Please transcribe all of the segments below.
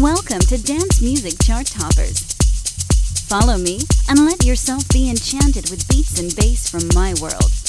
Welcome to Dance Music Chart Toppers. Follow me and let yourself be enchanted with beats and bass from my world.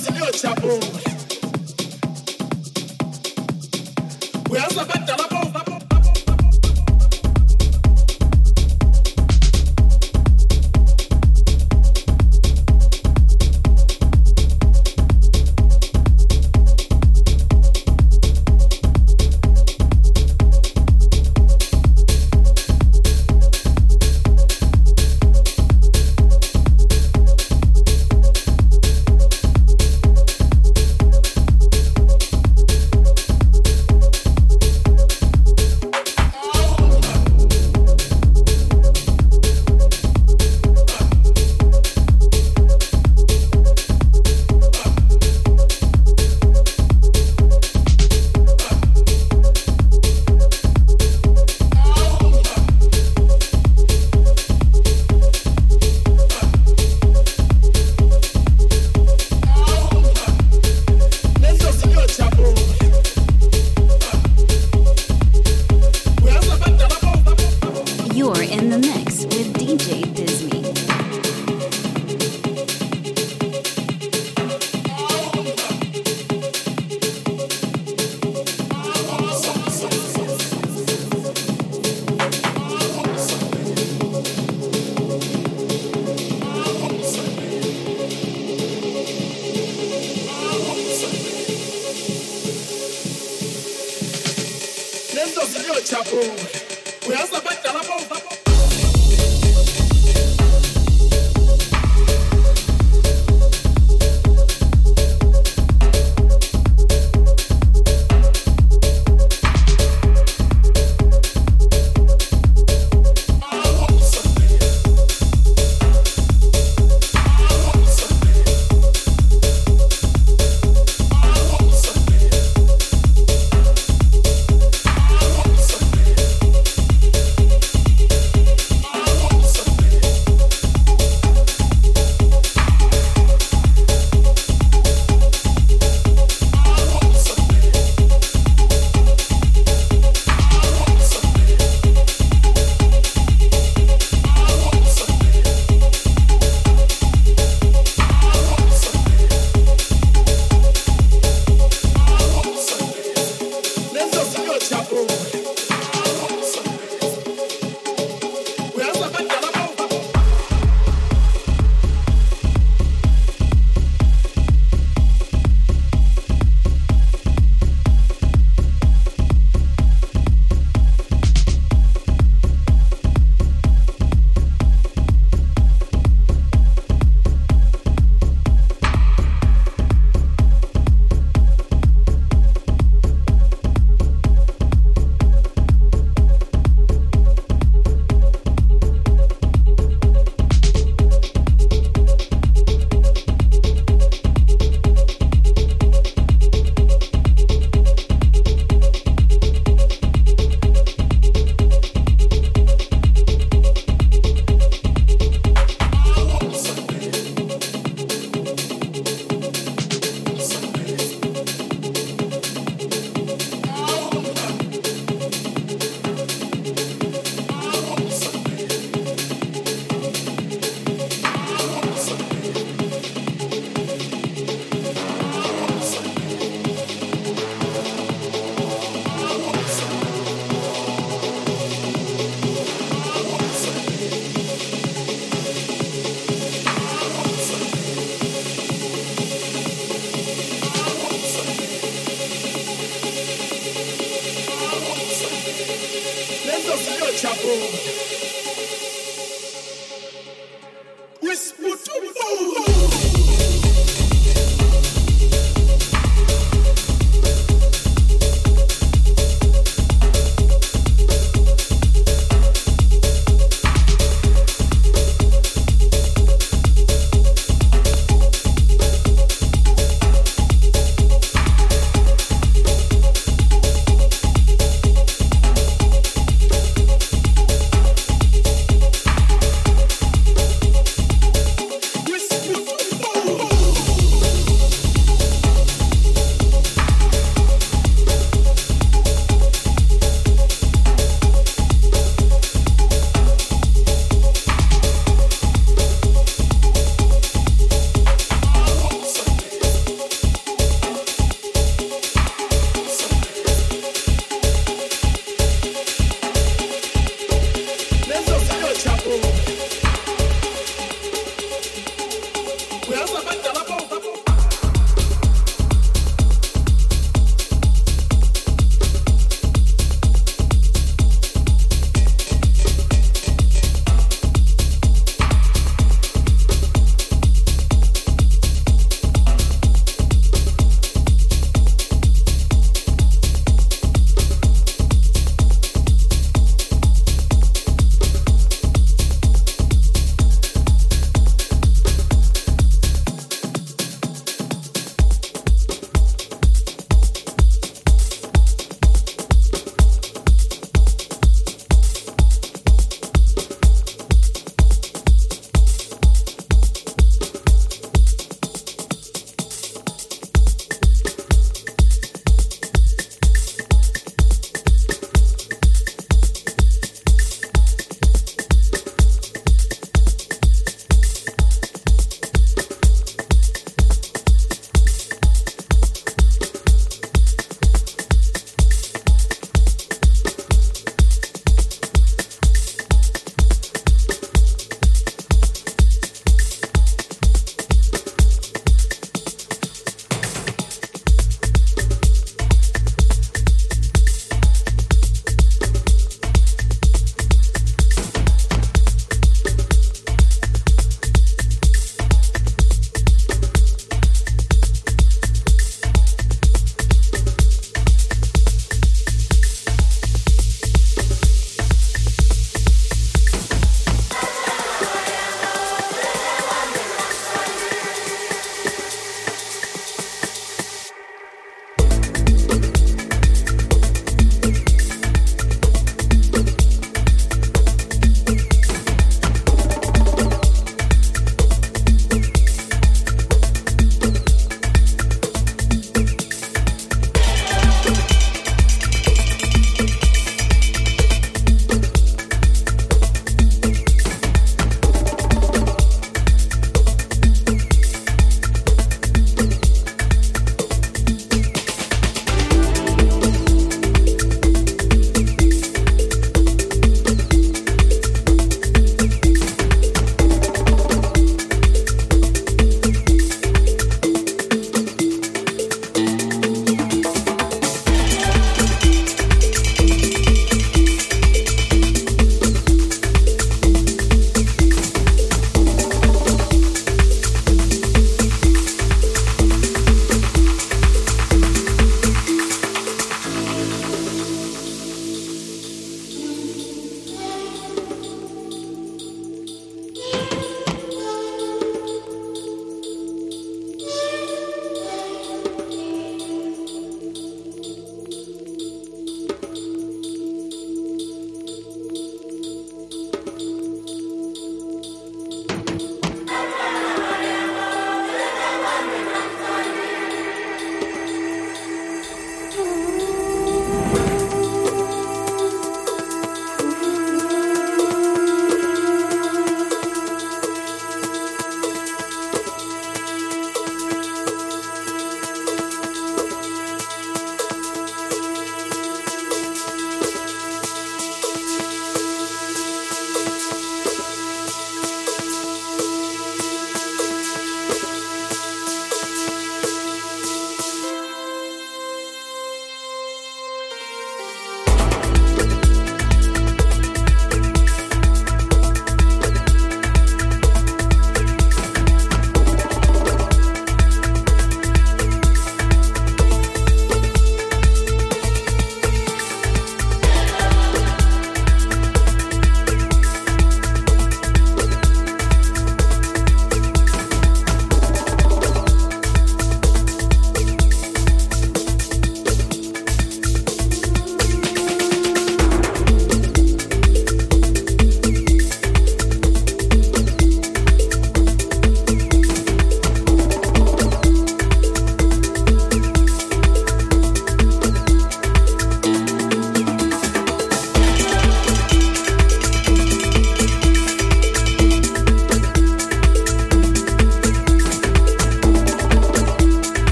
Nossa, meu chapão.